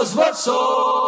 was what's so.